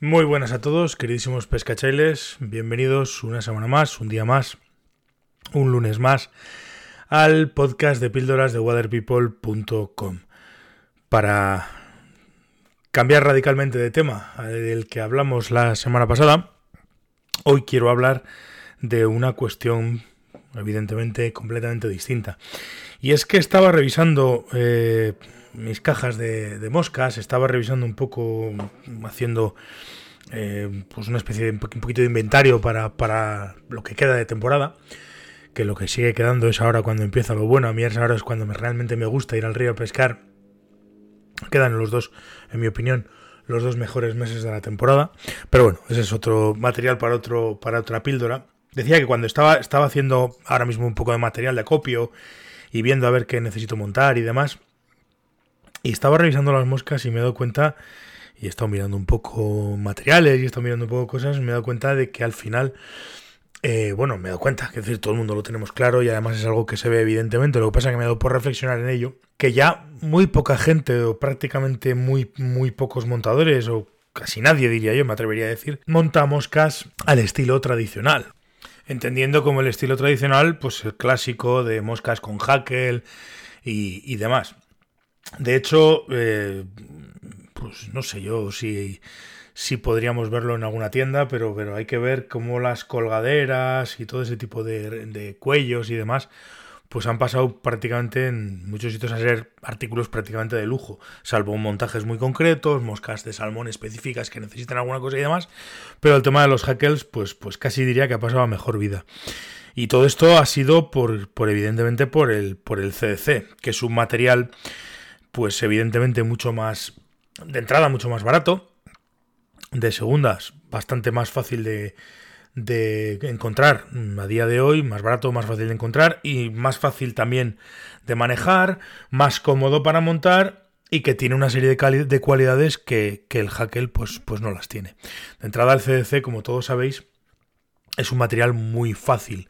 Muy buenas a todos, queridísimos pescachailes. Bienvenidos una semana más, un día más, un lunes más, al podcast de píldoras de waterpeople.com. Para cambiar radicalmente de tema del que hablamos la semana pasada, hoy quiero hablar de una cuestión evidentemente completamente distinta. Y es que estaba revisando eh, mis cajas de, moscas, estaba revisando un poco, haciendo eh, pues una especie de un poquito de inventario para, para, lo que queda de temporada. Que lo que sigue quedando es ahora cuando empieza lo bueno. A mí ahora es cuando me, realmente me gusta ir al río a pescar. Quedan los dos, en mi opinión, los dos mejores meses de la temporada. Pero bueno, ese es otro material para, otro, para otra píldora. Decía que cuando estaba, estaba haciendo ahora mismo un poco de material de acopio y viendo a ver qué necesito montar y demás, y estaba revisando las moscas y me he dado cuenta, y he estado mirando un poco materiales y he estado mirando un poco cosas, me he dado cuenta de que al final, eh, bueno, me he dado cuenta, que decir, todo el mundo lo tenemos claro y además es algo que se ve evidentemente, lo que pasa es que me he dado por reflexionar en ello, que ya muy poca gente o prácticamente muy, muy pocos montadores o casi nadie diría yo, me atrevería a decir, monta moscas al estilo tradicional entendiendo como el estilo tradicional, pues el clásico de moscas con hackel y, demás. De hecho, eh, pues no sé yo si, si podríamos verlo en alguna tienda, pero, pero hay que ver cómo las colgaderas y todo ese tipo de, de cuellos y demás pues han pasado prácticamente en muchos sitios a ser artículos prácticamente de lujo, salvo montajes muy concretos, moscas de salmón específicas que necesitan alguna cosa y demás, pero el tema de los hackles, pues, pues casi diría que ha pasado a mejor vida. Y todo esto ha sido por, por evidentemente por el, por el CDC, que es un material, pues evidentemente mucho más, de entrada mucho más barato, de segundas bastante más fácil de, de encontrar a día de hoy, más barato, más fácil de encontrar y más fácil también de manejar, más cómodo para montar y que tiene una serie de, de cualidades que, el Hackel pues, pues no las tiene. De entrada el CDC, como todos sabéis, es un material muy fácil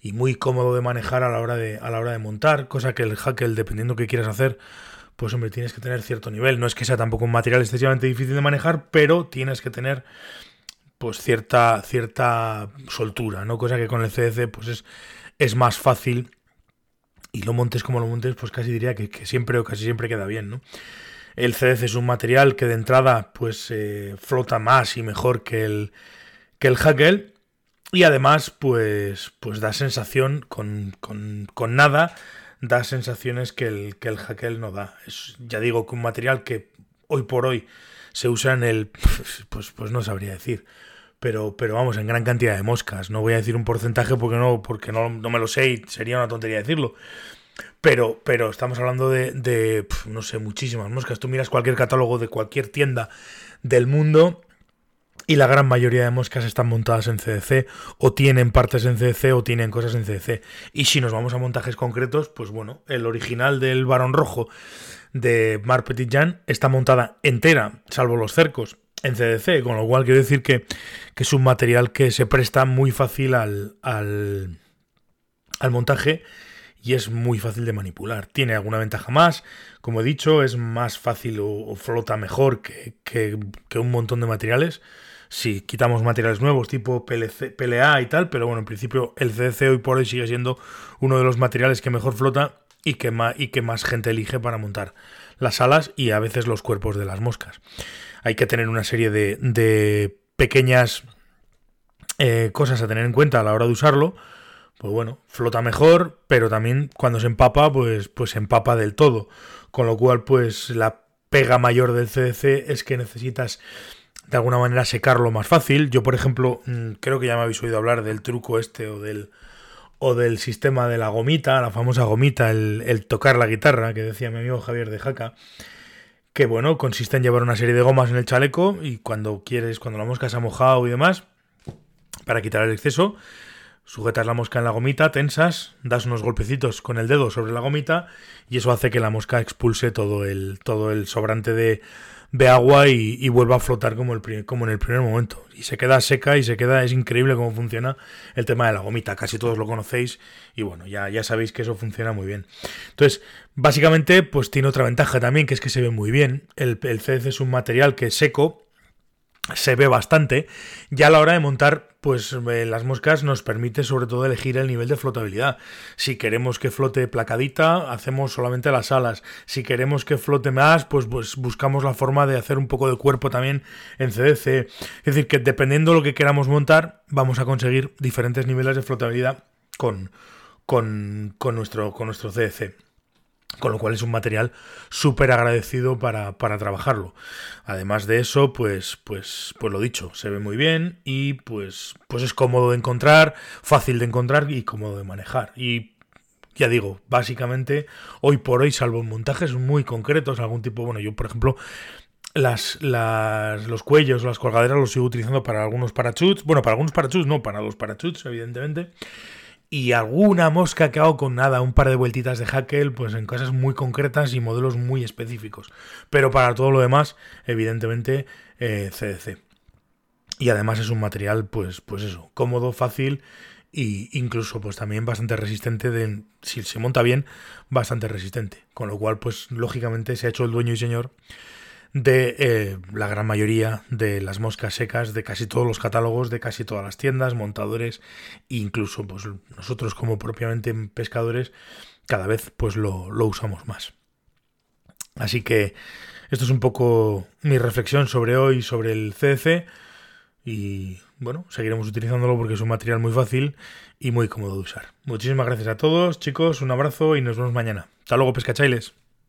y muy cómodo de manejar a la hora de, a la hora de montar, cosa que el Hackel, dependiendo qué quieras hacer, pues hombre, tienes que tener cierto nivel. No es que sea tampoco un material excesivamente difícil de manejar, pero tienes que tener pues cierta, cierta soltura, ¿no? Cosa que con el CDC pues es, es más fácil y lo montes como lo montes, pues casi diría que, siempre o casi siempre queda bien, ¿no? El CDC es un material que de entrada pues eh, flota más y mejor que el, que el Hackel y además pues, pues da sensación con, con, con nada, da sensaciones que el, que el Hackel no da. Es, ya digo que un material que hoy por hoy se usa en el... pues, pues no sabría decir pero, pero vamos, en gran cantidad de moscas. No voy a decir un porcentaje porque no, porque no, me lo sé y sería una tontería decirlo. Pero, pero estamos hablando de, de no sé, muchísimas moscas. Tú miras cualquier catálogo de cualquier tienda del mundo y la gran mayoría de moscas están montadas en CDC o tienen partes en CDC o tienen cosas en CDC. Y si nos vamos a montajes concretos, pues bueno, el original del varón rojo de Mar Petit Jean está montada entera, salvo los cercos, en CDC, con lo cual quiero decir que, es un material que se presta muy fácil al, al, montaje y es muy fácil de manipular. Tiene alguna ventaja más, como he dicho, es más fácil o, flota mejor que, que, un montón de materiales. Si quitamos materiales nuevos tipo PLC, PLA y tal, pero bueno, en principio el CDC hoy por hoy sigue siendo uno de los materiales que mejor flota y que más, y que más gente elige para montar las alas y a veces los cuerpos de las moscas hay que tener una serie de, pequeñas eh, cosas a tener en cuenta a la hora de usarlo. Pues bueno, flota mejor, pero también cuando se empapa, pues, pues se empapa del todo. Con lo cual, pues la pega mayor del CDC es que necesitas de alguna manera secarlo más fácil. Yo, por ejemplo, mm, creo que ya me habéis oído hablar del truco este o del, o del sistema de la gomita, la famosa gomita, el, el tocar la guitarra, que decía mi amigo Javier de Jaca que bueno, consiste en llevar una serie de gomas en el chaleco y cuando quieres, cuando la mosca se ha mojado y demás, para quitar el exceso, sujetas la mosca en la gomita, tensas, das unos golpecitos con el dedo sobre la gomita y eso hace que la mosca expulse todo el, todo el sobrante de, de agua y, vuelva a flotar como, el, como en el primer momento. Y se queda seca y se queda, es increíble cómo funciona el tema de la gomita, casi todos lo conocéis y bueno, ya, ya sabéis que eso funciona muy bien. Entonces, básicamente, pues tiene otra ventaja también, que es que se ve muy bien. El, el CDC es un material que es seco, se ve bastante. Ya a la hora de montar, pues eh, las moscas nos permite sobre todo elegir el nivel de flotabilidad. Si queremos que flote placadita, hacemos solamente las alas. Si queremos que flote más, pues, pues buscamos la forma de hacer un poco de cuerpo también en CDC. Es decir, que dependiendo de lo que queramos montar, vamos a conseguir diferentes niveles de flotabilidad con, con, con nuestro, con nuestro CDC. Con lo cual es un material súper agradecido para, para, trabajarlo. Además de eso, pues, pues, pues lo dicho, se ve muy bien y pues, pues es cómodo de encontrar, fácil de encontrar y cómodo de manejar. Y ya digo, básicamente, hoy por hoy, salvo montajes muy concretos, algún tipo, bueno, yo por ejemplo, las, las, los cuellos, las colgaderas los sigo utilizando para algunos parachutes. Bueno, para algunos parachutes, no, para los parachutes, evidentemente y alguna mosca que hago con nada, un par de vueltitas de Hackel, pues en cosas muy concretas y modelos muy específicos. Pero para todo lo demás, evidentemente, CDC. Eh, y además es un material, pues, pues eso, cómodo, fácil e incluso pues también bastante resistente de si se monta bien bastante resistente con lo cual pues lógicamente se ha hecho el dueño y señor de eh, la gran mayoría de las moscas secas de casi todos los catálogos, de casi todas las tiendas, montadores, incluso pues, nosotros como propiamente pescadores cada vez pues lo, lo usamos más. Así que esto es un poco mi reflexión sobre hoy, sobre el CDC y bueno, seguiremos utilizándolo porque es un material muy fácil y muy cómodo de usar. Muchísimas gracias a todos, chicos, un abrazo y nos vemos mañana. Hasta luego, pescachailes.